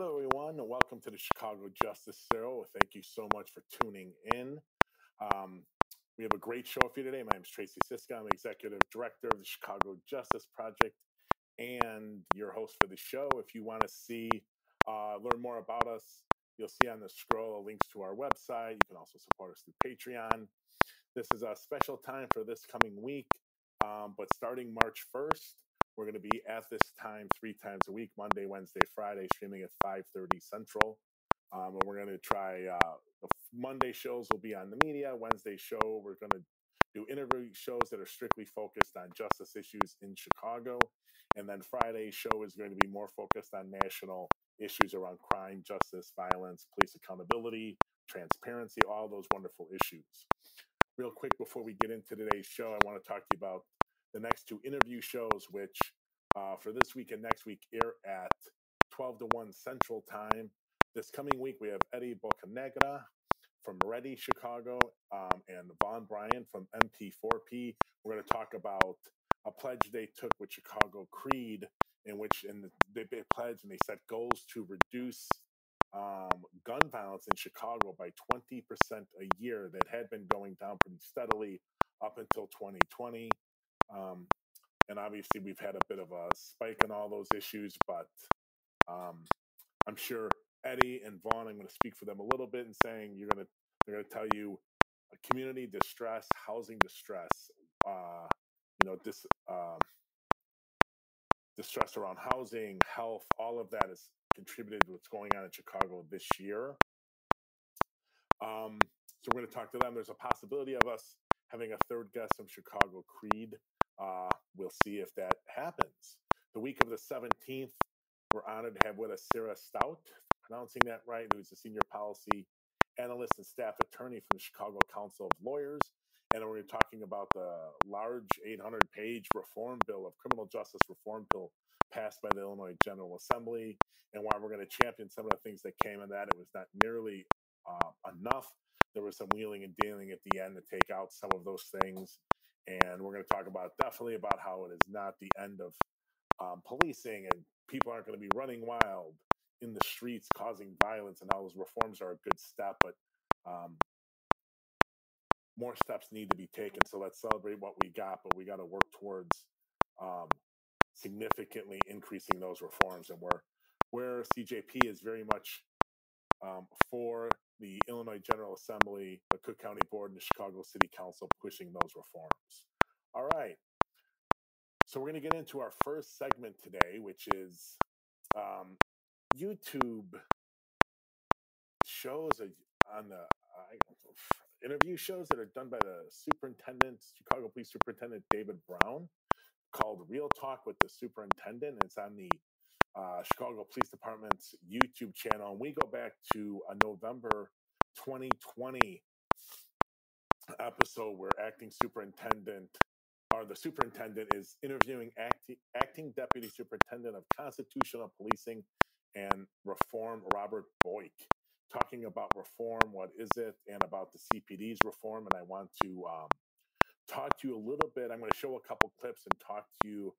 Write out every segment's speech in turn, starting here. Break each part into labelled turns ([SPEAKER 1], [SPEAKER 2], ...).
[SPEAKER 1] Hello, everyone, and welcome to the Chicago Justice Show. Thank you so much for tuning in. Um, we have a great show for you today. My name is Tracy Siska. I'm Executive Director of the Chicago Justice Project and your host for the show. If you want to see, uh, learn more about us, you'll see on the scroll links to our website. You can also support us through Patreon. This is a special time for this coming week, um, but starting March 1st, we're going to be at this time three times a week, Monday, Wednesday, Friday, streaming at 5:30 Central. Um, and we're going to try uh, the Monday shows will be on the media. Wednesday show we're going to do interview shows that are strictly focused on justice issues in Chicago, and then Friday show is going to be more focused on national issues around crime, justice, violence, police accountability, transparency, all those wonderful issues. Real quick before we get into today's show, I want to talk to you about the next two interview shows, which uh, for this week and next week air at 12 to 1 Central Time. This coming week, we have Eddie Bocanegra from READI Chicago um, and Vaughn Bryant from MP4P. We're going to talk about a pledge they took with Chicago CRED, in which in the, they, they pledged and they set goals to reduce um, gun violence in Chicago by 20% a year that had been going down pretty steadily up until 2020. Um, and obviously, we've had a bit of a spike in all those issues, but um, I'm sure Eddie and Vaughn, I'm going to speak for them a little bit and saying you're going to they're going to tell you community distress, housing distress, uh, you know, this um, distress around housing, health, all of that has contributed to what's going on in Chicago this year. Um, so we're going to talk to them. There's a possibility of us having a third guest from Chicago CRED. Uh, we'll see if that happens. The week of the 17th, we're honored to have with us Sarah Staudt, pronouncing that right, who's a senior policy analyst and staff attorney from the Chicago Council of Lawyers. And we're talking about the large 800 page reform bill of criminal justice reform bill passed by the Illinois General Assembly and why we're going to champion some of the things that came in that. It was not nearly uh, enough. There was some wheeling and dealing at the end to take out some of those things. And we're going to talk about definitely about how it is not the end of um, policing and people aren't going to be running wild in the streets causing violence and how those reforms are a good step. But um, more steps need to be taken. So let's celebrate what we got, but we got to work towards um, significantly increasing those reforms. And where where CJP is very much um, for the Illinois General Assembly, the Cook County Board, and the Chicago City Council pushing those reforms. All right. So we're going to get into our first segment today, which is um, YouTube shows on the interview shows that are done by the superintendent, Chicago Police Superintendent David Brown, called Real Talk with the Superintendent. It's on the uh, Chicago Police Department's YouTube channel. And we go back to a November 2020 episode where acting superintendent or the superintendent is interviewing acti- acting deputy superintendent of constitutional policing and reform robert boik talking about reform what is it and about the cpd's reform and i want to um, talk to you a little bit i'm going to show a couple clips and talk to you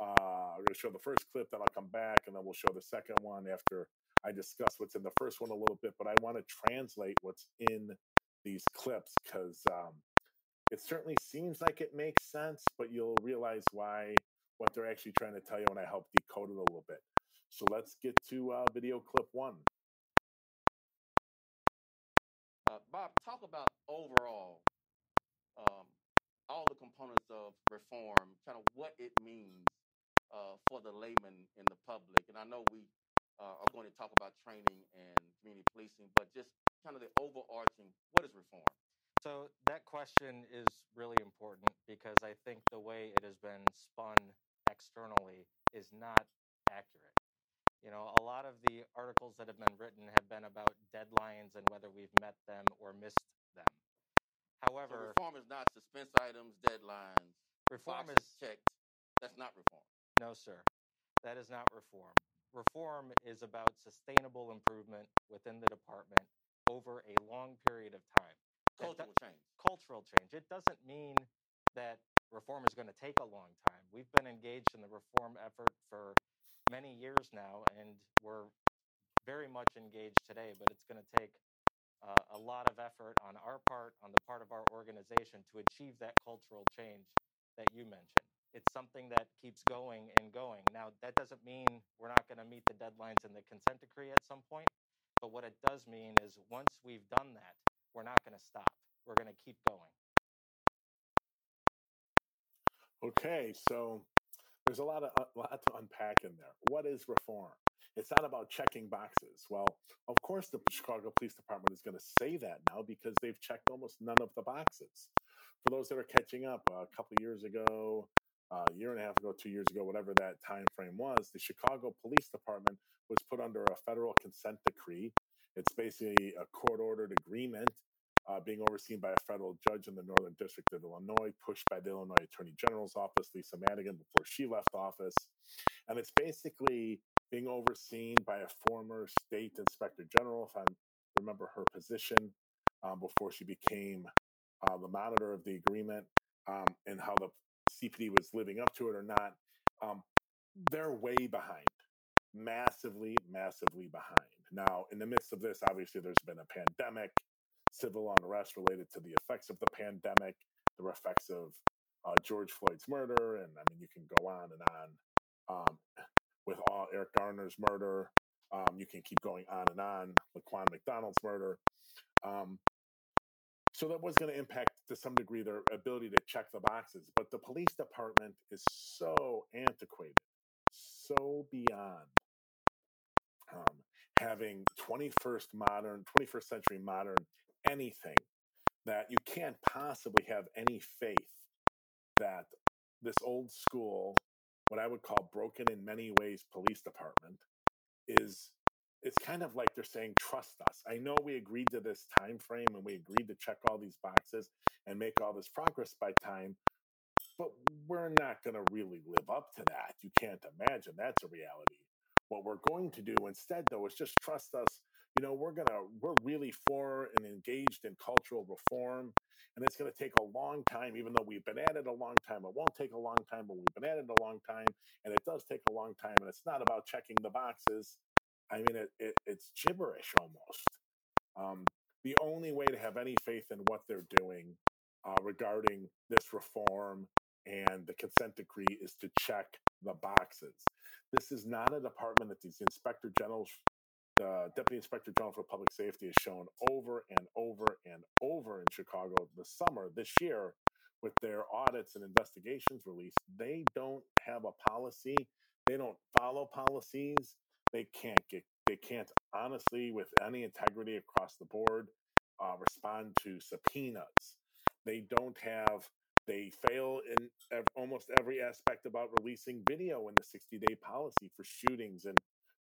[SPEAKER 1] uh, i'm going to show the first clip then i'll come back and then we'll show the second one after i discuss what's in the first one a little bit but i want to translate what's in these clips because um, it certainly seems like it makes sense, but you'll realize why what they're actually trying to tell you when I help decode it a little bit. So let's get to uh, video clip one.
[SPEAKER 2] Uh, Bob, talk about overall um, all the components of reform, kind of what it means uh, for the layman in the public. And I know we uh, are going to talk about training and community policing, but just kind of the overarching what is reform?
[SPEAKER 3] So that question is really important because I think the way it has been spun externally is not accurate. You know, a lot of the articles that have been written have been about deadlines and whether we've met them or missed them. However,
[SPEAKER 2] so reform is not suspense items, deadlines.
[SPEAKER 3] Reform
[SPEAKER 2] is checked. That's not reform.
[SPEAKER 3] No, sir. That is not reform. Reform is about sustainable improvement within the department over a long period of time.
[SPEAKER 2] Cultural change.
[SPEAKER 3] Cultural change. It doesn't mean that reform is going to take a long time. We've been engaged in the reform effort for many years now, and we're very much engaged today, but it's going to take uh, a lot of effort on our part, on the part of our organization, to achieve that cultural change that you mentioned. It's something that keeps going and going. Now, that doesn't mean we're not going to meet the deadlines in the consent decree at some point, but what it does mean is once we've done that, we're not going to stop. We're going to keep going.
[SPEAKER 1] Okay, so there's a lot of a lot to unpack in there. What is reform? It's not about checking boxes. Well, of course, the Chicago Police Department is going to say that now because they've checked almost none of the boxes. For those that are catching up, uh, a couple years ago, a year and a half ago, two years ago, whatever that time frame was, the Chicago Police Department was put under a federal consent decree. It's basically a court ordered agreement uh, being overseen by a federal judge in the Northern District of Illinois, pushed by the Illinois Attorney General's office, Lisa Madigan, before she left office. And it's basically being overseen by a former state inspector general, if I remember her position, um, before she became uh, the monitor of the agreement, um, and how the CPD was living up to it or not. Um, they're way behind, massively, massively behind. Now, in the midst of this, obviously, there's been a pandemic civil unrest related to the effects of the pandemic, the effects of uh, George Floyd's murder, and I mean, you can go on and on um, with all Eric Garner's murder. Um, you can keep going on and on. Laquan McDonald's murder. Um, so that was going to impact to some degree their ability to check the boxes. But the police department is so antiquated, so beyond um, having 21st modern, 21st century modern anything that you can't possibly have any faith that this old school, what I would call broken in many ways police department is it's kind of like they're saying trust us. I know we agreed to this time frame and we agreed to check all these boxes and make all this progress by time, but we're not going to really live up to that. You can't imagine that's a reality. What we're going to do instead though is just trust us you know we're gonna we're really for and engaged in cultural reform and it's going to take a long time even though we've been at it a long time it won't take a long time but we've been at it a long time and it does take a long time and it's not about checking the boxes i mean it, it it's gibberish almost um, the only way to have any faith in what they're doing uh, regarding this reform and the consent decree is to check the boxes. This is not a department that these inspector generals the Deputy Inspector General for Public Safety has shown over and over and over in Chicago this summer, this year, with their audits and investigations released, they don't have a policy. They don't follow policies. They can't get, they can't honestly, with any integrity across the board, uh, respond to subpoenas. They don't have, they fail in almost every aspect about releasing video in the 60 day policy for shootings and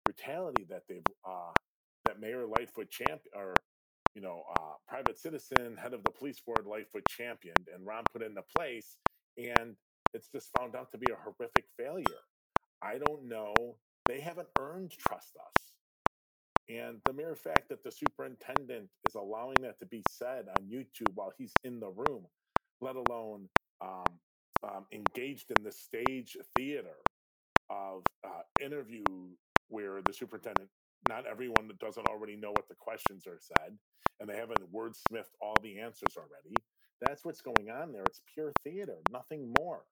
[SPEAKER 1] brutality that they've uh, that Mayor Lightfoot champion or you know uh, private citizen head of the police board Lightfoot championed and Rahm put into place, and it's just found out to be a horrific failure. I don't know. They haven't earned trust us. And the mere fact that the superintendent is allowing that to be said on YouTube while he's in the room, let alone um, um, engaged in the stage theater of uh, interview where the superintendent, not everyone that doesn't already know what the questions are said, and they haven't wordsmithed all the answers already. That's what's going on there. It's pure theater, nothing more.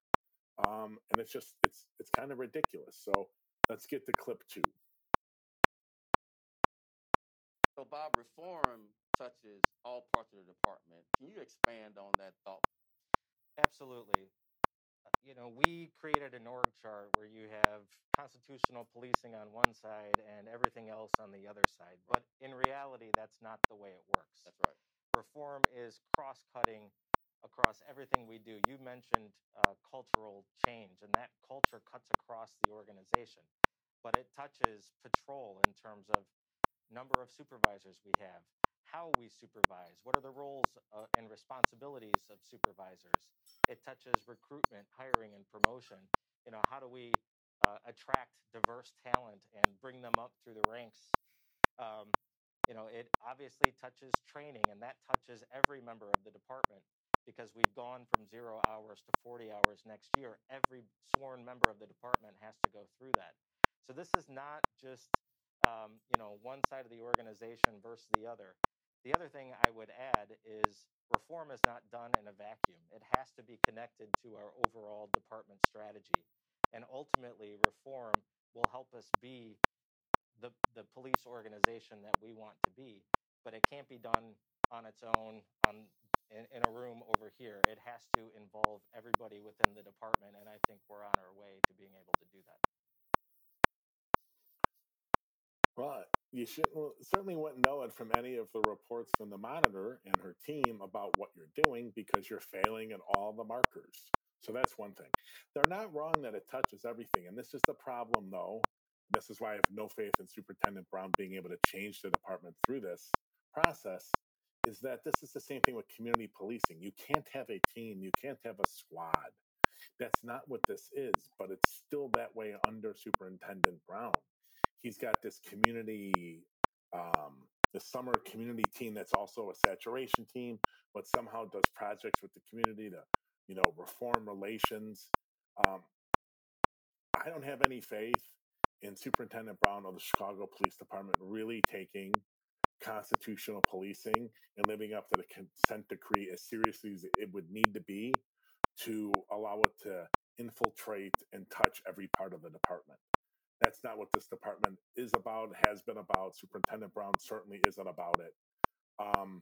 [SPEAKER 1] Um, and it's just it's it's kind of ridiculous. So let's get to clip two.
[SPEAKER 2] So Bob, reform touches all parts of the department. Can you expand on that thought?
[SPEAKER 3] Absolutely you know, we created an org chart where you have constitutional policing on one side and everything else on the other side. But in reality, that's not the way it works.
[SPEAKER 2] That's right.
[SPEAKER 3] Reform is cross cutting across everything we do. You mentioned uh, cultural change, and that culture cuts across the organization, but it touches patrol in terms of number of supervisors we have, how we supervise, what are the roles uh, and responsibilities of supervisors. It touches recruitment, hiring, and promotion. You know, how do we uh, attract diverse talent and bring them up through the ranks? Um, you know, it obviously touches training, and that touches every member of the department because we've gone from zero hours to 40 hours next year. Every sworn member of the department has to go through that. So this is not just um, you know, one side of the organization versus the other. The other thing I would add is reform is not done in a vacuum. It has to be connected to our overall department strategy. And ultimately, reform will help us be the, the police organization that we want to be. But it can't be done on its own on in, in a room over here. It has to involve everybody within the department, and I think we're on our way to being able to do that.
[SPEAKER 1] Well, you should certainly wouldn't know it from any of the reports from the monitor and her team about what you're doing because you're failing at all the markers. So that's one thing. They're not wrong that it touches everything. And this is the problem, though. This is why I have no faith in Superintendent Brown being able to change the department through this process. Is that this is the same thing with community policing? You can't have a team, you can't have a squad. That's not what this is, but it's still that way under Superintendent Brown he's got this community um, the summer community team that's also a saturation team but somehow does projects with the community to you know reform relations. Um, i don't have any faith in superintendent brown of the chicago police department really taking constitutional policing and living up to the consent decree as seriously as it would need to be to allow it to infiltrate and touch every part of the department that's not what this department is about, has been about. Superintendent Brown certainly isn't about it. Um,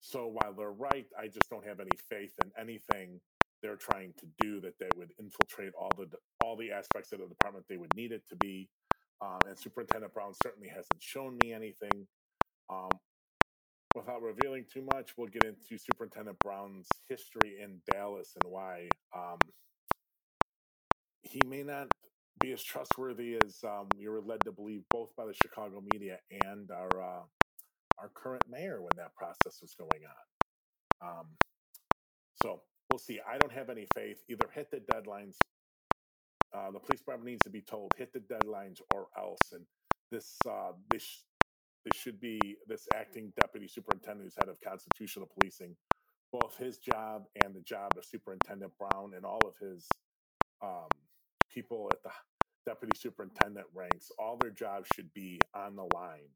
[SPEAKER 1] so while they're right, I just don't have any faith in anything they're trying to do that they would infiltrate all the all the aspects of the department they would need it to be. Um, and Superintendent Brown certainly hasn't shown me anything. Um, without revealing too much, we'll get into Superintendent Brown's history in Dallas and why um, he may not be as trustworthy as um, we were led to believe, both by the Chicago media and our uh, our current mayor when that process was going on. Um, so we'll see. I don't have any faith. Either hit the deadlines. Uh, the police department needs to be told hit the deadlines or else. And this uh, this this should be this acting deputy superintendent who's head of constitutional policing, both his job and the job of Superintendent Brown and all of his um, people at the deputy superintendent ranks, all their jobs should be on the line.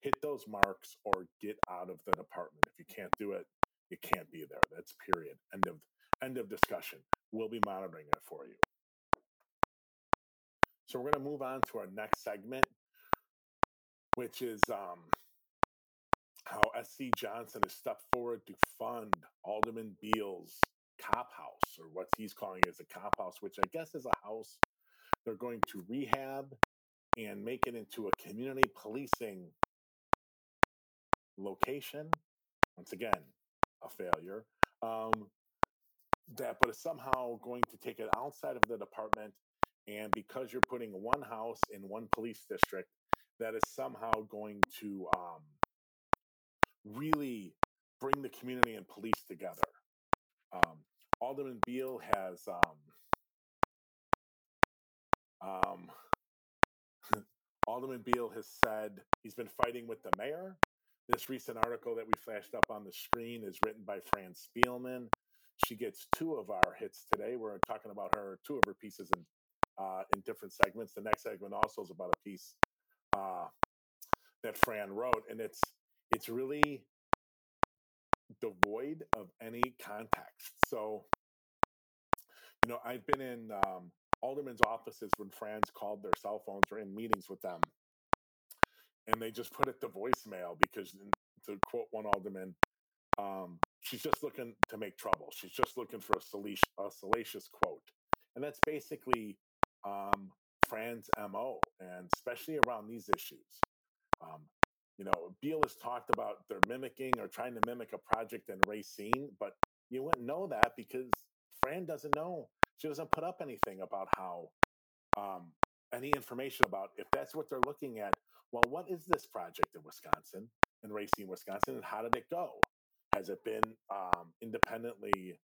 [SPEAKER 1] Hit those marks or get out of the department. If you can't do it, you can't be there. That's period. End of end of discussion. We'll be monitoring it for you. So we're going to move on to our next segment, which is um, how SC Johnson has stepped forward to fund Alderman Beale's cop house, or what he's calling as a cop house, which I guess is a house they're going to rehab and make it into a community policing location. Once again, a failure. Um, that, but it's somehow going to take it outside of the department. And because you're putting one house in one police district, that is somehow going to um, really bring the community and police together. Um, Alderman Beale has um, um, Alderman Beale has said he's been fighting with the mayor. This recent article that we flashed up on the screen is written by Fran Spielman. She gets two of our hits today. We're talking about her two of her pieces in uh, in different segments. The next segment also is about a piece uh, that Fran wrote, and it's it's really devoid of any context. So, you know, I've been in um, aldermen's offices when Fran's called their cell phones or in meetings with them. And they just put it to voicemail because, to quote one alderman, um, she's just looking to make trouble. She's just looking for a salacious, a salacious quote. And that's basically um, Fran's MO, and especially around these issues. Um, you know, Beale has talked about they're mimicking or trying to mimic a project in Racine, but you wouldn't know that because Fran doesn't know she doesn't put up anything about how um, any information about if that's what they're looking at. Well, what is this project in Wisconsin, in Racine, Wisconsin, and how did it go? Has it been um, independently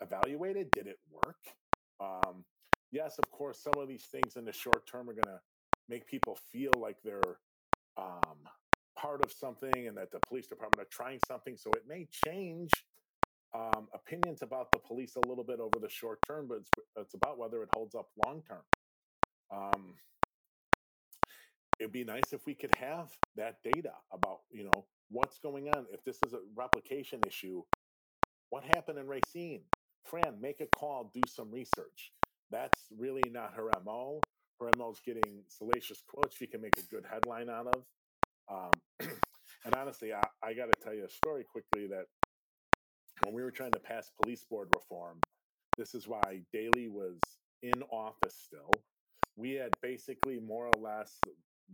[SPEAKER 1] evaluated? Did it work? Um, yes, of course, some of these things in the short term are going to make people feel like they're um, part of something and that the police department are trying something. So it may change um, opinions about the police a little bit over the short term, but it's, it's about whether it holds up long term. Um, it'd be nice if we could have that data about you know what's going on. If this is a replication issue, what happened in Racine? Fran, make a call, do some research. That's really not her MO. Her MO is getting salacious quotes she can make a good headline out of. Um, and honestly, I, I got to tell you a story quickly that when we were trying to pass police board reform, this is why Daley was in office still. We had basically more or less,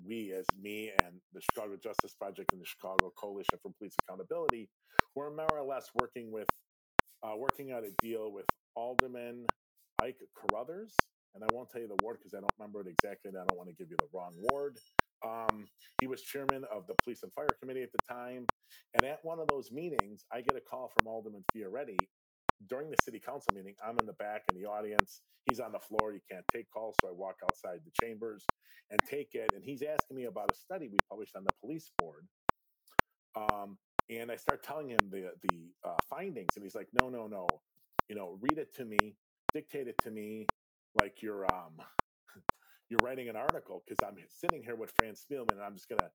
[SPEAKER 1] we as me and the Chicago Justice Project and the Chicago Coalition for Police Accountability, were more or less working with, uh, working out a deal with Alderman Ike Carothers. And I won't tell you the ward because I don't remember it exactly, and I don't want to give you the wrong ward. Um, he was chairman of the Police and Fire Committee at the time. And at one of those meetings, I get a call from Alderman Fioretti during the city council meeting. I'm in the back in the audience. He's on the floor. You can't take calls. So I walk outside the chambers and take it. And he's asking me about a study we published on the police board. Um, and I start telling him the, the uh, findings. And he's like, no, no, no. You know, read it to me, dictate it to me like you're um you're writing an article because I'm sitting here with Fran Spielman and I'm just gonna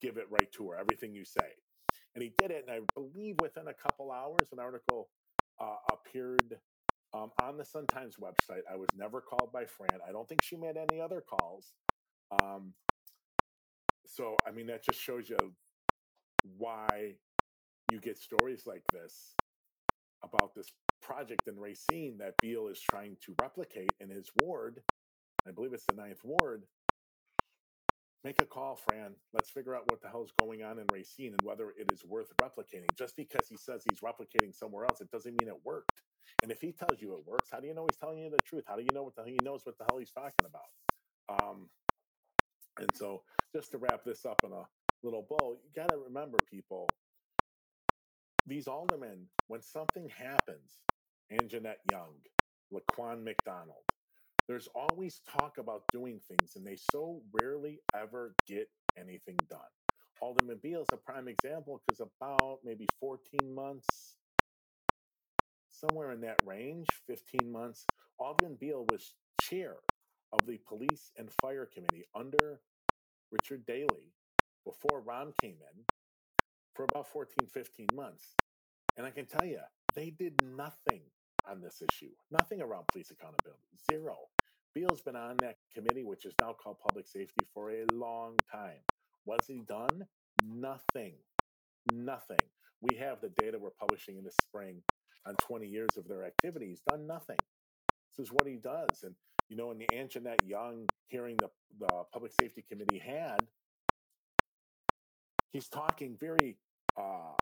[SPEAKER 1] give it right to her, everything you say. And he did it, and I believe within a couple hours, an article uh, appeared um, on the Sun Times website. I was never called by Fran. I don't think she made any other calls. Um, so, I mean, that just shows you why you get stories like this about this project in Racine that Beale is trying to replicate in his ward. I believe it's the ninth ward. Make a call, Fran. Let's figure out what the hell's going on in Racine and whether it is worth replicating. Just because he says he's replicating somewhere else, it doesn't mean it worked. And if he tells you it works, how do you know he's telling you the truth? How do you know what the he knows what the hell he's talking about? Um, and so, just to wrap this up in a little bow, you got to remember, people, these aldermen, when something happens, Anjanette Young, Laquan McDonald, there's always talk about doing things, and they so rarely ever get anything done. Alderman Beale is a prime example because about maybe 14 months, somewhere in that range, 15 months, Alderman Beale was chair of the Police and Fire Committee under Richard Daley before Rahm came in for about 14, 15 months. And I can tell you, they did nothing on this issue, nothing around police accountability, zero. Beale's been on that committee, which is now called Public Safety, for a long time. What's he done? Nothing. Nothing. We have the data we're publishing in the spring on 20 years of their activities. Done nothing. This is what he does. And, you know, in the Anjanette Young hearing the, the Public Safety Committee had, he's talking very uh,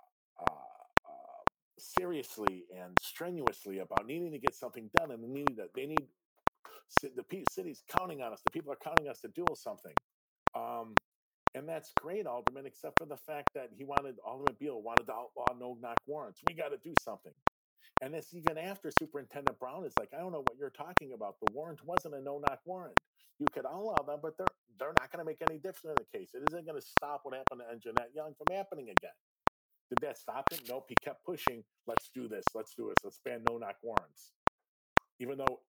[SPEAKER 1] uh, uh, seriously and strenuously about needing to get something done and need that they need the city's counting on us the people are counting us to do something um, and that's great alderman except for the fact that he wanted alderman beale wanted to outlaw no knock warrants we got to do something and it's even after superintendent brown is like i don't know what you're talking about the warrant wasn't a no knock warrant you could outlaw them but they're they're not going to make any difference in the case it isn't going to stop what happened to Anjanette Young from happening again did that stop him? Nope. He kept pushing. Let's do this. Let's do this. Let's ban no knock warrants. Even though,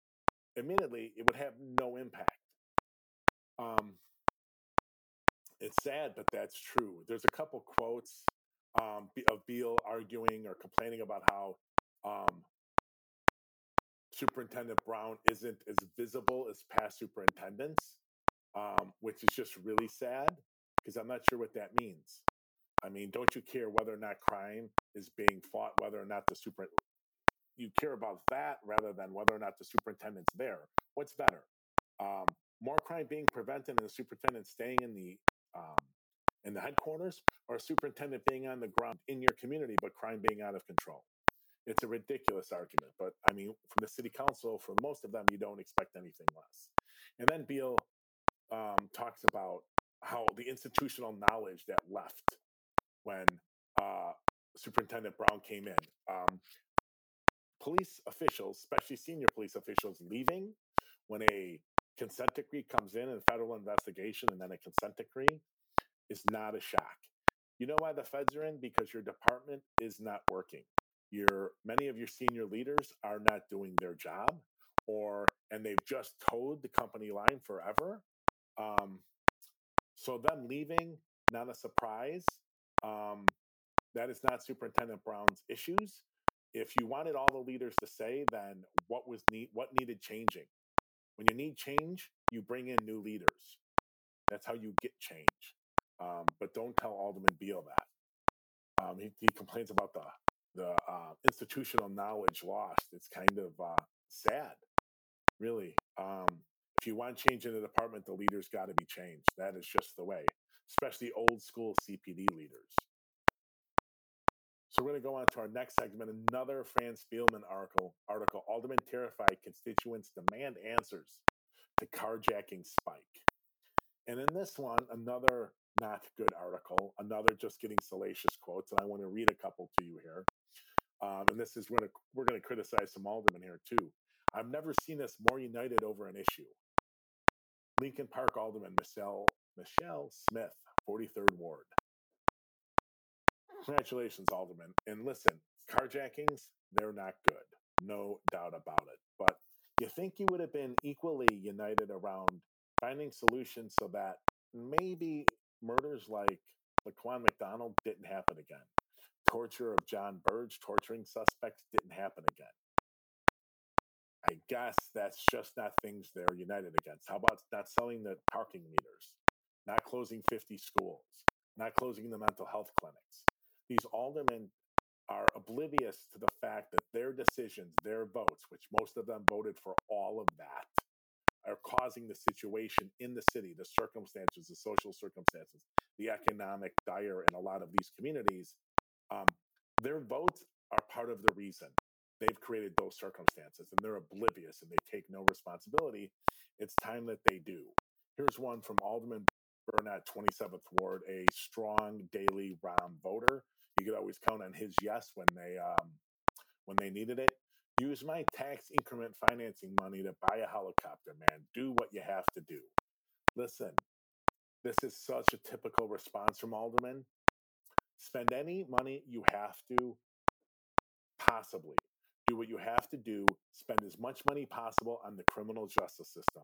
[SPEAKER 1] admittedly, it would have no impact. Um, it's sad, but that's true. There's a couple quotes um, of Beale arguing or complaining about how um, Superintendent Brown isn't as visible as past superintendents, um, which is just really sad because I'm not sure what that means. I mean, don't you care whether or not crime is being fought, whether or not the super you care about that rather than whether or not the superintendent's there. What's better? Um, more crime being prevented and the superintendent staying in the um, in the headquarters, or a superintendent being on the ground in your community, but crime being out of control. It's a ridiculous argument, but I mean, from the city council, for most of them, you don't expect anything less. And then Beale um, talks about how the institutional knowledge that left when uh, Superintendent Brown came in. Um, police officials, especially senior police officials, leaving when a consent decree comes in and federal investigation and then a consent decree is not a shock. You know why the feds are in? Because your department is not working. Your many of your senior leaders are not doing their job, or and they've just toed the company line forever. Um, So them leaving, not a surprise. Um, that is not Superintendent Brown's issues. If you wanted all the leaders to say, then what was need what needed changing? When you need change, you bring in new leaders. That's how you get change. Um, but don't tell Alderman Beale that. Um, he, he, complains about the the uh, institutional knowledge lost. It's kind of uh, sad, really. Um, if you want change in the department, the leaders got to be changed. That is just the way, especially old school CPD leaders. So we're going to go on to our next segment. Another Franz Spielman article. Article: Alderman terrified constituents demand answers to carjacking spike. And in this one, another not good article, another just getting salacious quotes, and I want to read a couple to you here. Um, and this is going to we're going to criticize some aldermen here too. I've never seen us more united over an issue. Lincoln Park Alderman Michelle Michelle Smith, 43rd Ward. Congratulations, Alderman. And listen, carjackings, they're not good. No doubt about it. But you think you would have been equally united around finding solutions so that maybe murders like Laquan McDonald didn't happen again. Torture of John Burge, torturing suspects didn't happen again. I guess that's just not things they're united against. How about not selling the parking meters, not closing 50 schools, not closing the mental health clinics? These aldermen are oblivious to the fact that their decisions, their votes, which most of them voted for all of that, are causing the situation in the city, the circumstances, the social circumstances, the economic dire in a lot of these communities. Um, their votes are part of the reason they've created those circumstances and they're oblivious and they take no responsibility. It's time that they do. Here's one from Alderman Burnett, 27th Ward, a strong Daley Rahm voter. You could always count on his yes when they um, when they needed it. Use my tax increment financing money to buy a helicopter, man. Do what you have to do. Listen, this is such a typical response from aldermen. Spend any money you have to, possibly. Do what you have to do. Spend as much money possible on the criminal justice system.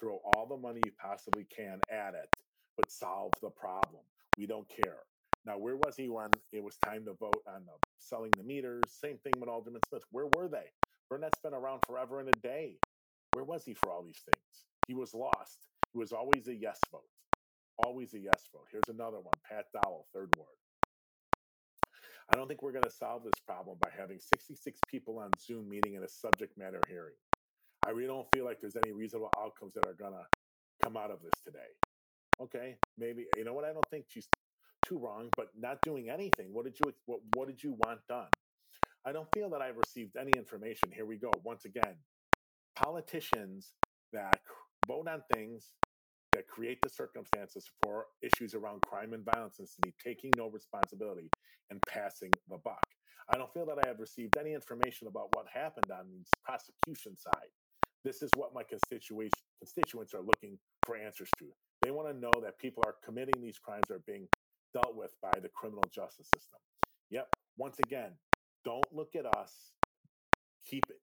[SPEAKER 1] Throw all the money you possibly can at it, but solve the problem. We don't care. Now, where was he when it was time to vote on the selling the meters? Same thing with Alderman Smith. Where were they? Burnett's been around forever and a day. Where was he for all these things? He was lost. He was always a yes vote. Always a yes vote. Here's another one Pat Dowell, third ward. I don't think we're going to solve this problem by having 66 people on Zoom meeting in a subject matter hearing. I really don't feel like there's any reasonable outcomes that are going to come out of this today. Okay, maybe you know what? I don't think she's too wrong, but not doing anything. What did you what, what did you want done? I don't feel that I've received any information. Here we go. Once again, politicians that vote on things that create the circumstances for issues around crime and violence in the city taking no responsibility and passing the buck. I don't feel that I have received any information about what happened on the prosecution side. This is what my constituents constituents are looking for answers to. They want to know that people are committing these crimes are being dealt with by the criminal justice system. Yep. Once again, don't look at us. Keep it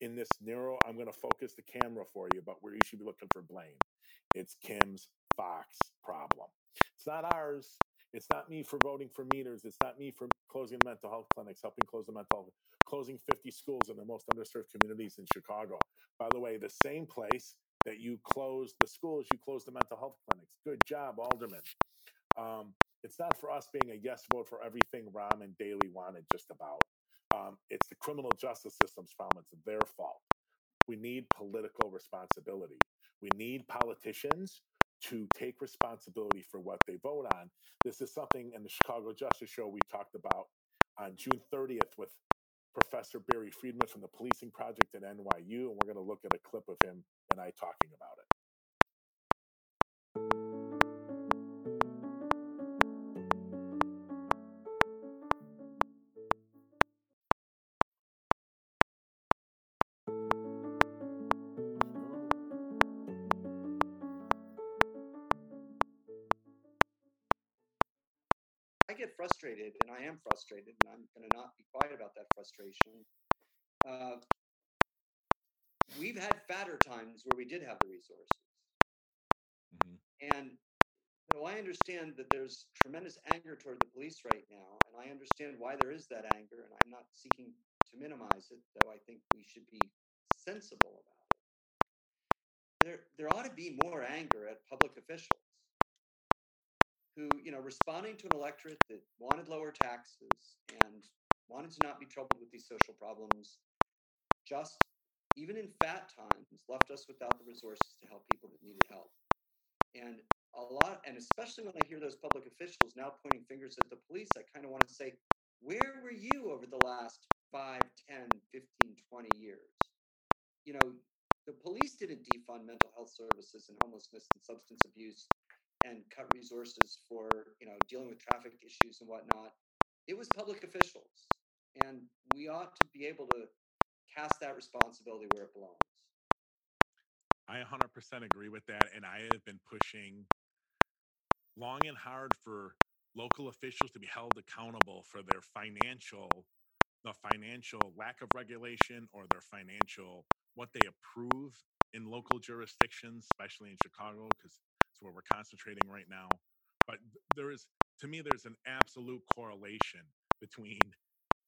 [SPEAKER 1] in this narrow. I'm going to focus the camera for you, but where you should be looking for blame. It's Kim's Foxx problem. It's not ours. It's not me for voting for meters. It's not me for closing mental health clinics, helping close the mental closing 50 schools in the most underserved communities in Chicago. By the way, the same place that you closed the schools, you closed the mental health clinics. Good job, Alderman. Um, it's not for us being a yes vote for everything Rahm and Daley wanted, just about. Um, it's the criminal justice system's problem. It's their fault. We need political responsibility. We need politicians to take responsibility for what they vote on. This is something in the Chicago Justice Show we talked about on June 30th with Professor Barry Friedman from the Policing Project at NYU, and we're going to look at a clip of him and I talking about it.
[SPEAKER 4] Get frustrated, and I am frustrated, and I'm going to not be quiet about that frustration. Uh, we've had fatter times where we did have the resources. Mm-hmm. And So I understand that there's tremendous anger toward the police right now, and I understand why there is that anger, and I'm not seeking to minimize it, though I think we should be sensible about it. There, there ought to be more anger at public officials who, you know, responding to an electorate that wanted lower taxes and wanted to not be troubled with these social problems, just even in fat times, left us without the resources to help people that needed help. And a lot, and especially when I hear those public officials now pointing fingers at the police, I kind of want to say, where were you over the last 5, 10, 15, 20 years? You know, the police didn't defund mental health services and homelessness and substance abuse and cut resources for, you know, dealing with traffic issues and whatnot. It was public officials. And we ought to be able to cast that responsibility where it belongs.
[SPEAKER 1] I 100% agree with that. And I have been pushing long and hard for local officials to be held accountable for their financial the financial lack of regulation or their financial what they approve in local jurisdictions especially in chicago because where we're concentrating right now but there is to me there's an absolute correlation between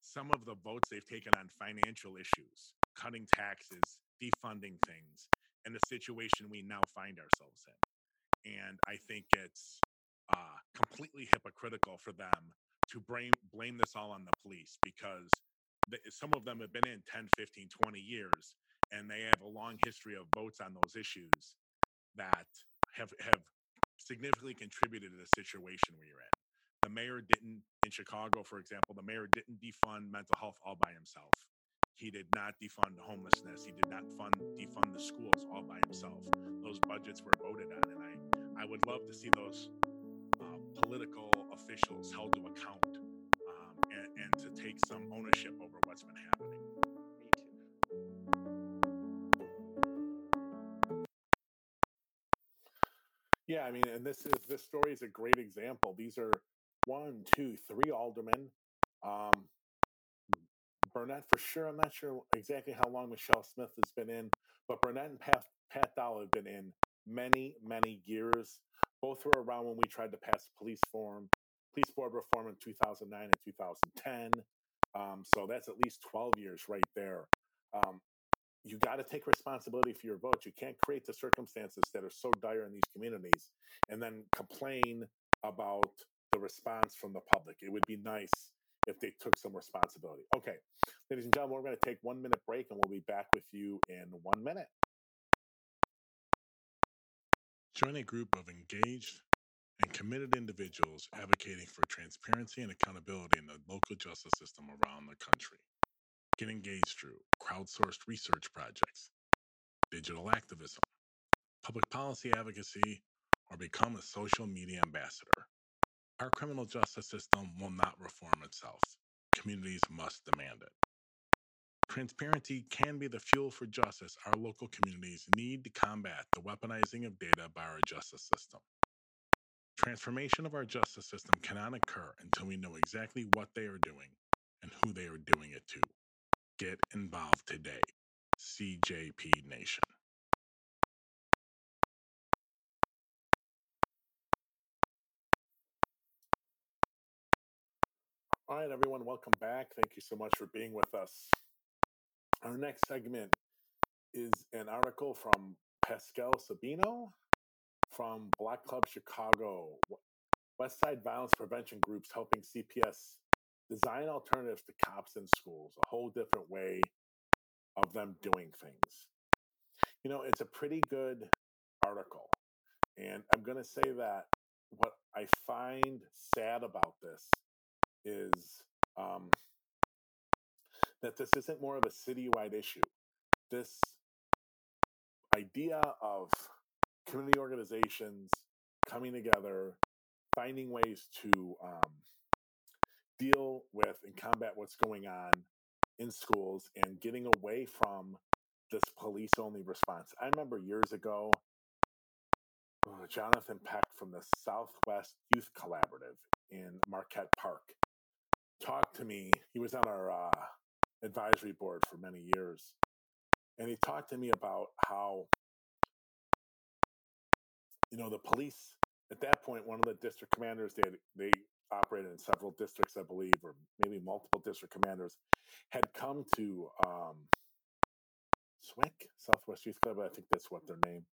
[SPEAKER 1] some of the votes they've taken on financial issues cutting taxes defunding things and the situation we now find ourselves in. And i think it's uh, completely hypocritical for them to blame blame this all on the police because the, some of them have been in 10 15 20 years and they have a long history of votes on those issues that have have significantly contributed to the situation we're in the mayor didn't in chicago for example the mayor didn't defund mental health all by himself. He did not defund homelessness. He did not fund defund the schools all by himself. Those budgets were voted on and i i would love to see those political officials held to account um, and, and to take some ownership over what's been happening. Yeah, I mean, and this is this story is a great example. These are one, two, three aldermen. Um, Burnett for sure. I'm not sure exactly how long Michelle Smith has been in, but Burnett and Pat, Pat Dowell have been in many, many years. Both were around when we tried to pass police form, police board reform in 2009 and 2010. Um, so that's at least 12 years right there. Um, you got to take responsibility for your vote. You can't create the circumstances that are so dire in these communities and then complain about the response from the public. It would be nice if they took some responsibility. Okay, ladies and gentlemen, we're going to take one minute break and we'll be back with you in one minute.
[SPEAKER 5] Join a group of engaged and committed individuals advocating for transparency and accountability in the local justice system around the country. Get engage through crowdsourced research projects, digital activism, public policy advocacy, or become a social media ambassador. Our criminal justice system will not reform itself. Communities must demand it. Transparency can be the fuel for justice our local communities need to combat the weaponizing of data by our justice system. Transformation of our justice system cannot occur until we know exactly what they are doing and who they are doing it to. Get involved today. CJP Nation.
[SPEAKER 1] All right, everyone, welcome back. Thank you so much for being with us. Our next segment is an article from Pascal Sabino from Block Club Chicago. West Side Violence Prevention Groups helping CPS design alternatives to cops in schools, a whole different way of them doing things. You know, it's a pretty good article. And I'm going to say that what I find sad about this is um, that this isn't more of a citywide issue. This idea of community organizations coming together, finding ways to um, deal with and combat what's going on in schools and getting away from this police only response. I remember years ago, Jonathan Peck from the Southwest Youth Collaborative in Marquette Park talked to me. He was on our uh, advisory board for many years. And he talked to me about how, you know, the police at that point, one of the district commanders they they operated in several districts, I believe, or maybe multiple district commanders had come to um, SWIC, Southwest Youth Club. I think that's what their name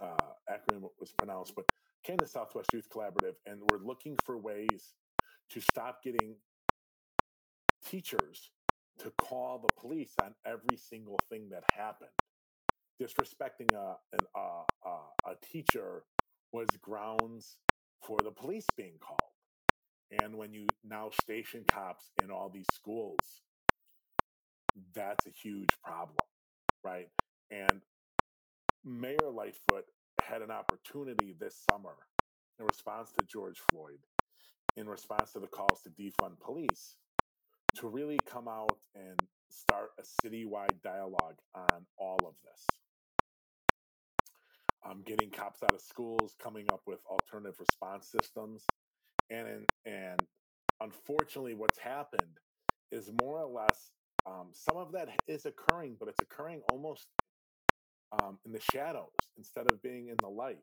[SPEAKER 1] uh, acronym was pronounced, but came to Southwest Youth Collaborative and were looking for ways to stop getting teachers to call the police on every single thing that happened. Disrespecting a, an, uh, uh, a teacher was grounds for the police being called. And when you now station cops in all these schools, that's a huge problem, right? And Mayor Lightfoot had an opportunity this summer in response to George Floyd, in response to the calls to defund police, to really come out and start a citywide dialogue on all of this. Um, getting cops out of schools, coming up with alternative response systems, and and unfortunately, what's happened is more or less um, some of that is occurring, but it's occurring almost um, in the shadows instead of being in the light.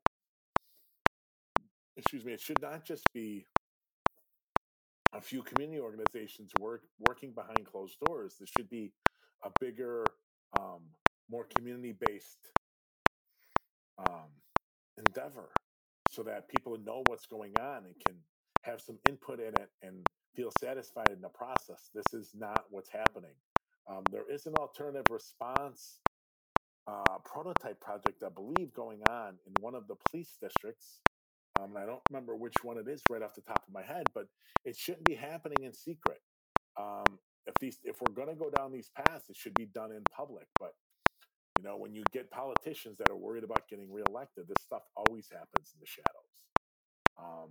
[SPEAKER 1] Excuse me. It should not just be a few community organizations work working behind closed doors. This should be a bigger, um, more community-based um, endeavor, so that people know what's going on and can have some input in it and feel satisfied in the process. This is not what's happening. Um, there is an alternative response uh, prototype project, I believe, going on in one of the police districts. Um, and I don't remember which one it is right off the top of my head, but it shouldn't be happening in secret. Um, if these, if we're going to go down these paths, it should be done in public. But you know, when you get politicians that are worried about getting reelected, this stuff always happens in the shadows. Um,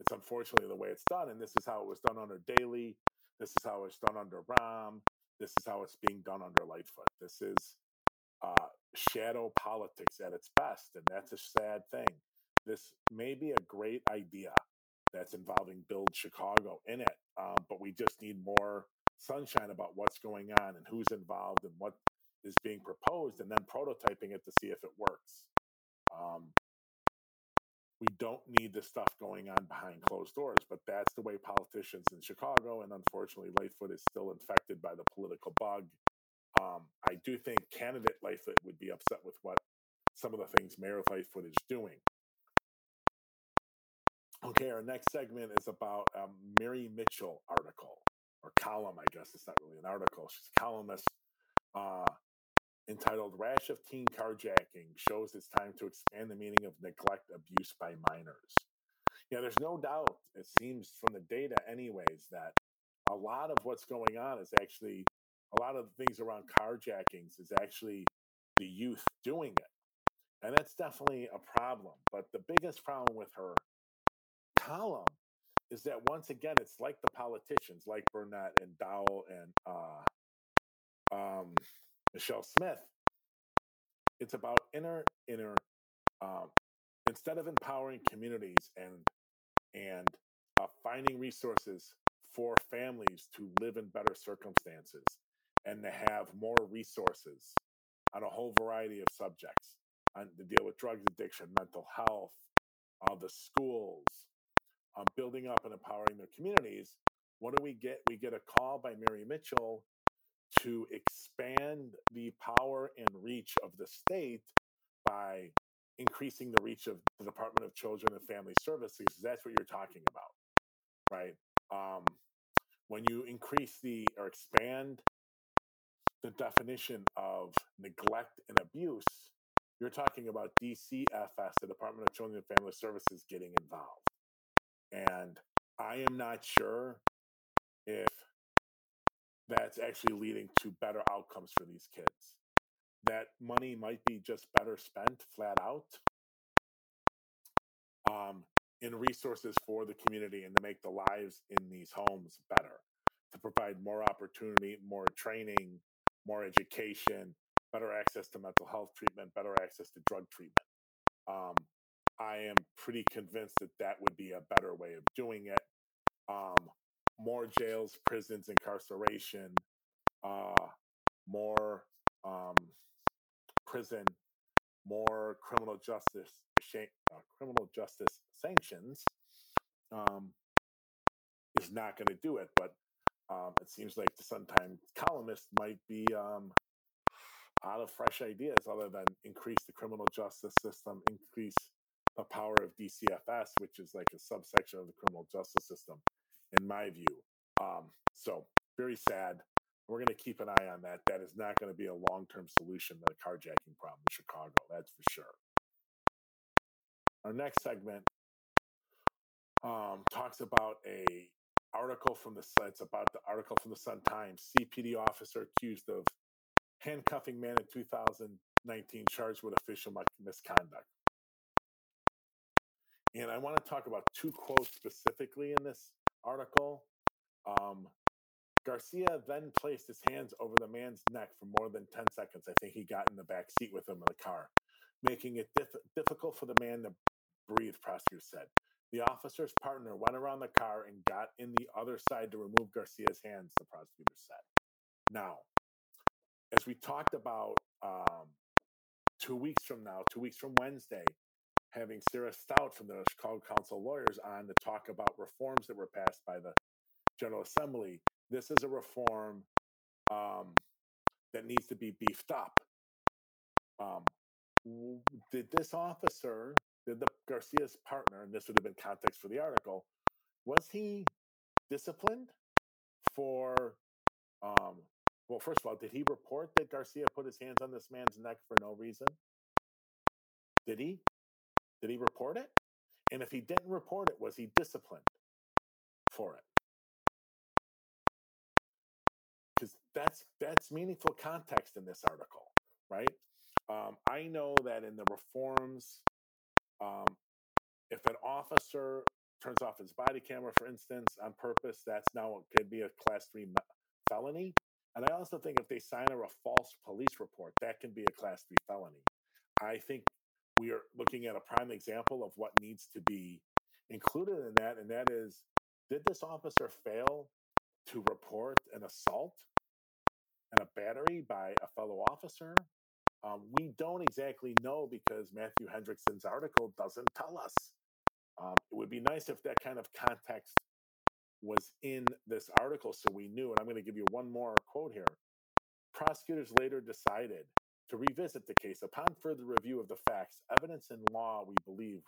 [SPEAKER 1] it's unfortunately the way it's done, and this is how it was done under Daley. This is how it's done under Rahm. This is how it's being done under Lightfoot. This is uh, shadow politics at its best, and that's a sad thing. This may be a great idea that's involving Build Chicago in it, um, but we just need more sunshine about what's going on and who's involved and what is being proposed, and then prototyping it to see if it works. Um, we don't need this stuff going on behind closed doors, but that's the way politicians in Chicago and unfortunately Lightfoot is still infected by the political bug. Um, I do think candidate Lightfoot would be upset with what some of the things Mayor Lightfoot is doing. Okay, our next segment is about a Mary Mitchell article or column, I guess. It's not really an article. She's a columnist uh, entitled Rash of Teen Carjacking Shows It's Time to Expand the Meaning of Neglect Abuse by Minors. Yeah, there's no doubt, it seems from the data, anyways, that a lot of what's going on is actually a lot of the things around carjackings is actually the youth doing it. And that's definitely a problem. But the biggest problem with her column is that once again, it's like the politicians, like Burnett and Dowell and uh, um, Michelle Smith. It's about inner inner. Um, instead of empowering communities and and uh, finding resources for families to live in better circumstances and to have more resources on a whole variety of subjects on to deal with drugs addiction, mental health, uh, the schools, uh, building up and empowering their communities. What do we get? We get a call by Mary Mitchell to expand the power and reach of the state by increasing the reach of the Department of Children and Family Services. That's what you're talking about, right? Um, when you increase the or expand the definition of neglect and abuse, you're talking about DCFS, the Department of Children and Family Services, getting involved. And I am not sure if that's actually leading to better outcomes for these kids. That money might be just better spent flat out um, in resources for the community and to make the lives in these homes better, to provide more opportunity, more training, more education, better access to mental health treatment, better access to drug treatment. Um, I am pretty convinced that that would be a better way of doing it. Um, more jails, prisons, incarceration, uh, more um, prison, more criminal justice, uh, criminal justice sanctions, um, is not going to do it. But um, it seems like the Sun Times columnist might be um, out of fresh ideas other than increase the criminal justice system, increase the power of DCFS, which is like a subsection of the criminal justice system, in my view. Um, so very sad. We're going to keep an eye on that. That is not going to be a long term solution to the carjacking problem in Chicago. That's for sure. Our next segment um, talks about a article from the it's about the article from the Sun Times. CPD officer accused of handcuffing man in 2019 charged with official misconduct. And I want to talk about two quotes specifically in this article. Um, Garcia then placed his hands over the man's neck for more than 10 seconds. I think he got in the back seat with him in the car, making it diff- difficult for the man to breathe, prosecutor said. The officer's partner went around the car and got in the other side to remove Garcia's hands, the prosecutor said. Now, as we talked about um, two weeks from now, two weeks from Wednesday, having Sarah Staudt from the Chicago Council Lawyers on to talk about reforms that were passed by the General Assembly. This is a reform um, that needs to be beefed up. Um, did this officer, did the Garcia's partner, and this would have been context for the article, was he disciplined for um, well, first of all, did he report that Garcia put his hands on this man's neck for no reason? Did he? Did he report it? And if he didn't report it, was he disciplined for it? Because that's that's meaningful context in this article, right? Um, I know that in the reforms, um, if an officer turns off his body camera, for instance, on purpose, that's now could be a class three felony. And I also think if they sign a false police report, that can be a class three felony. I think we are looking at a prime example of what needs to be included in that, and that is did this officer fail to report an assault and a battery by a fellow officer? Um, we don't exactly know because Matthew Hendrickson's article doesn't tell us. Um, it would be nice if that kind of context was in this article so we knew. And I'm going to give you one more quote here. Prosecutors later decided to revisit the case upon further review of the facts, evidence, and law. We believe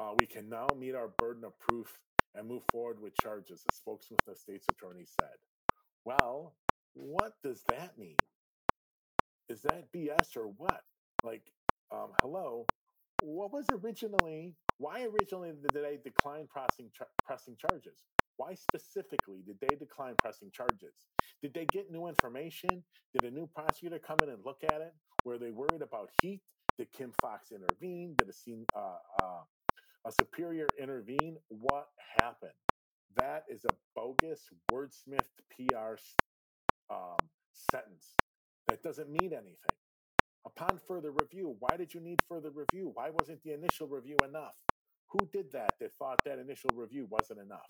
[SPEAKER 1] uh, we can now meet our burden of proof and move forward with charges, a spokesman for the state's attorney said. Well, what does that mean? Is that BS or what? Like, um, hello, what was originally why originally did they decline pressing, pressing charges? Why specifically did they decline pressing charges? Did they get new information? Did a new prosecutor come in and look at it? Were they worried about heat? Did Kim Foxx intervene? Did a, uh, uh, a superior intervene? What happened? That is a bogus wordsmith PR um, sentence that doesn't mean anything. Upon further review, why did you need further review? Why wasn't the initial review enough? Who did that that thought that initial review wasn't enough?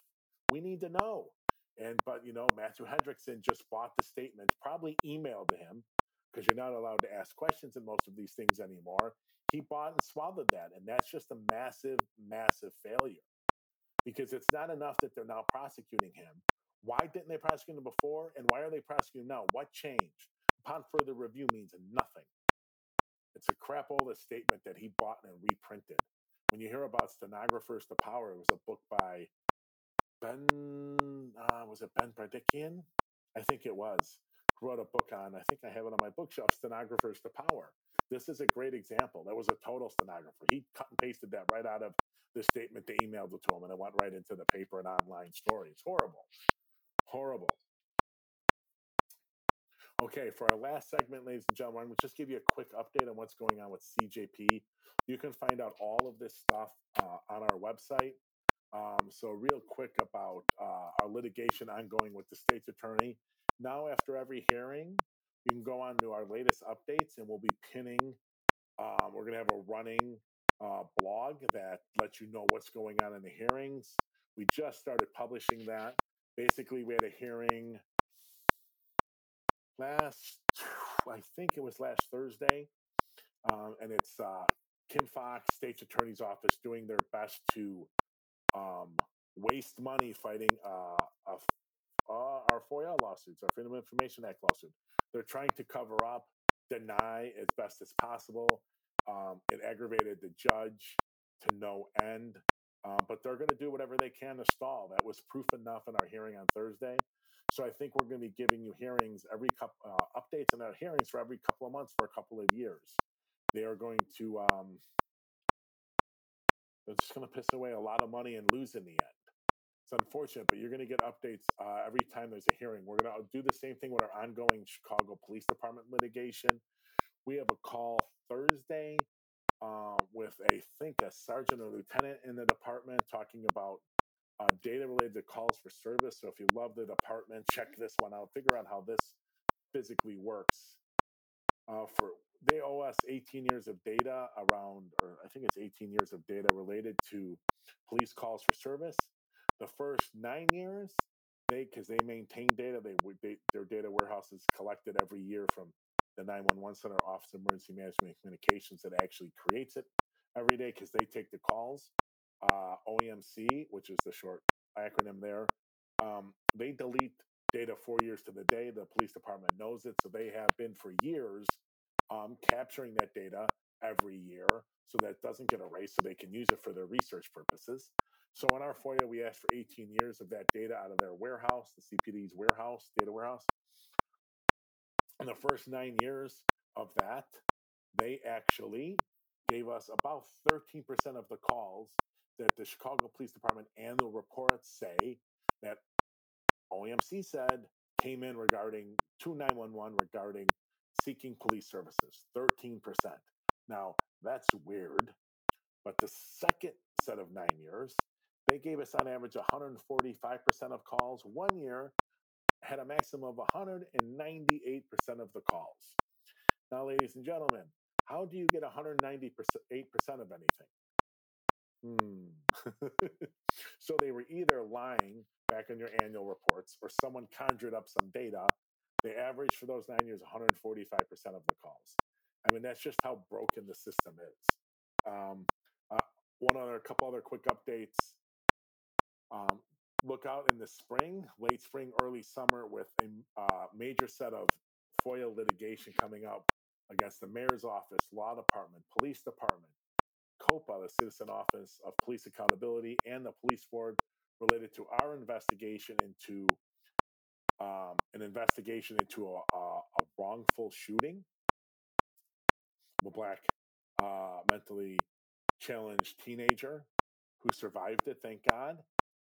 [SPEAKER 1] We need to know. And but you know, Matthew Hendrickson just bought the statement, probably emailed to him because you're not allowed to ask questions in most of these things anymore. He bought and swallowed that, and that's just a massive, massive failure. Because it's not enough that they're now prosecuting him. Why didn't they prosecute him before, and why are they prosecuting now? What changed? Upon further review means nothing. It's a crapola statement that he bought and reprinted when you hear about stenographers to power, it was a book by Ben, uh, was it Ben Bagdikian? I think it was. Wrote a book on, I think I have it on my bookshelf, Stenographers to Power. This is a great example. That was a total stenographer. He cut and pasted that right out of the statement they emailed it to him, and it went right into the paper and online story. It's horrible. Horrible. Okay, for our last segment, ladies and gentlemen, I'm just give you a quick update on what's going on with CJP. You can find out all of this stuff uh, on our website. Um, so, real quick about uh, our litigation ongoing with the state's attorney. Now, after every hearing, you can go on to our latest updates, and we'll be pinning. Um, we're going to have a running uh, blog that lets you know what's going on in the hearings. We just started publishing that. Basically, we had a hearing last, I think it was last Thursday, um, and it's uh, Kim Foxx, state's attorney's office, doing their best to um, waste money fighting uh, uh, our FOIA lawsuits, our Freedom of Information Act lawsuit. They're trying to cover up, deny as best as possible. Um, it aggravated the judge to no end, um, but they're going to do whatever they can to stall. That was proof enough in our hearing on Thursday. So I think we're going to be giving you hearings every couple uh, updates on our hearings for every couple of months for a couple of years. They are going to um, they're just going to piss away a lot of money and lose in the end. It's unfortunate, but you're going to get updates uh, every time there's a hearing. We're going to do the same thing with our ongoing Chicago Police Department litigation. We have a call Thursday um, with a, I think a sergeant or lieutenant in the department talking about uh, data related to calls for service. So if you love the department, check this one out. Figure out how this physically works. Uh, for they owe us 18 years of data around, or I think it's 18 years of data related to police calls for service. The first nine years, they because they maintain data, they, they their data warehouse is collected every year from the 911 center, Office of Emergency Management and Communications, that actually creates it every day because they take the calls. Uh, OEMC, which is the short acronym there, um, they delete data four years to the day. The police department knows it, so they have been for years um, capturing that data every year so that it doesn't get erased so they can use it for their research purposes. So in our FOIA, we asked for 18 years of that data out of their warehouse, the CPD's warehouse, data warehouse. In the first nine years of that, they actually gave us about 13% of the calls that the Chicago Police Department the reports say that OEMC said came in regarding 2911 regarding seeking police services, 13%. Now, that's weird. But the second set of nine years, they gave us on average 145% of calls. One year had a maximum of 198% of the calls. Now, ladies and gentlemen, how do you get 198% of anything? Hmm. so they were either lying back in your annual reports or someone conjured up some data they average for those nine years 145% of the calls. I mean, that's just how broken the system is. Um, uh, one other, couple other quick updates. Um, look out in the spring, late spring, early summer, with a uh, major set of FOIA litigation coming up against the mayor's office, law department, police department, COPA, the Citizen Office of Police Accountability, and the police board related to our investigation into um, an investigation into a, a, a, wrongful shooting of a black uh, mentally challenged teenager who survived it, thank God.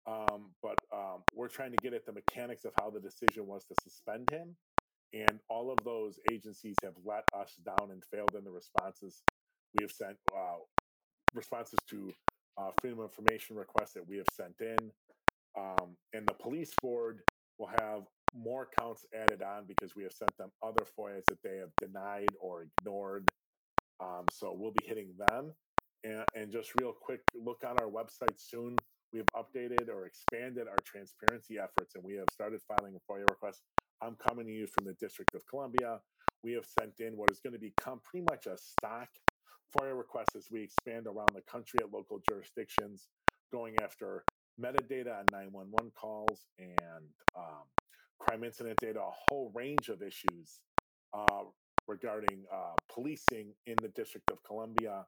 [SPEAKER 1] Um, but um, we're trying to get at the mechanics of how the decision was to suspend him. And all of those agencies have let us down and failed in the responses. We have sent uh, responses to uh, freedom of information requests that we have sent in. Um, and the police board will have more counts added on because we have sent them other FOIAs that they have denied or ignored. Um, so we'll be hitting them. And, and just real quick, look on our website soon. We have updated or expanded our transparency efforts, and we have started filing FOIA request. I'm coming to you from the District of Columbia. We have sent in what is going to become pretty much a stock FOIA request as we expand around the country at local jurisdictions, going after metadata on 911 calls and um, crime incident data, a whole range of issues uh, regarding uh, policing in the District of Columbia.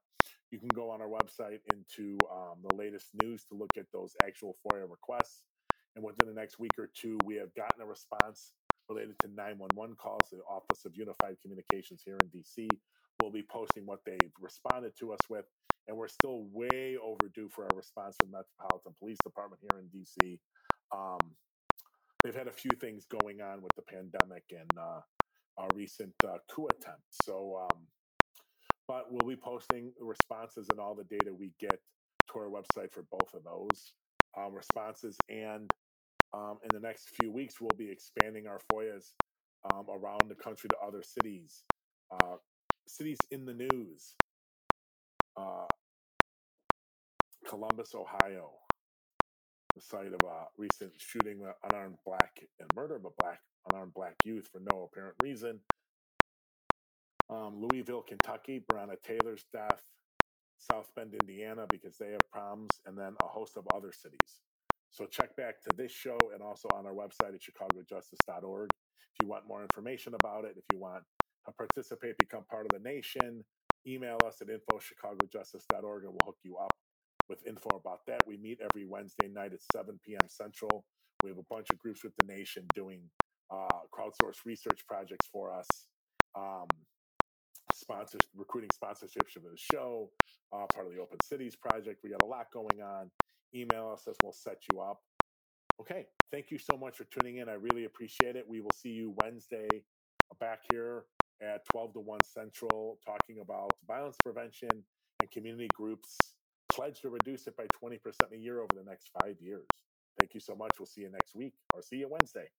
[SPEAKER 1] You can go on our website into um, the latest news to look at those actual FOIA requests. And within the next week or two, we have gotten a response related to 911 calls. The Office of Unified Communications here in DC will be posting what they've responded to us with. And we're still way overdue for a response from the Metropolitan Police Department here in DC. Um, they've had a few things going on with the pandemic and uh, a recent uh, coup attempt. So, um, but we'll be posting responses and all the data we get to our website for both of those um, responses. And um, in the next few weeks, we'll be expanding our FOIAs um, around the country to other cities, uh, cities in the news. Uh, Columbus, Ohio, the site of a recent shooting of unarmed black and murder of a black unarmed black youth for no apparent reason. Um, Louisville, Kentucky, Breonna Taylor's death. South Bend, Indiana, because they have problems, and then a host of other cities. So check back to this show and also on our website at chicagojustice.org if you want more information about it. If you want to participate, become part of the nation, email us at info.chicagojustice.org and we'll hook you up with info about that. We meet every Wednesday night at 7 p.m. Central. We have a bunch of groups with the nation doing uh, crowdsourced research projects for us. Um, sponsors recruiting sponsorships for the show, uh, part of the Open Cities project. We got a lot going on. Email us, us we'll set you up. Okay, thank you so much for tuning in. I really appreciate it. We will see you Wednesday back here at 12 to 1 Central talking about violence prevention and community groups pledge to reduce it by 20% a year over the next five years. Thank you so much. We'll see you next week or see you Wednesday.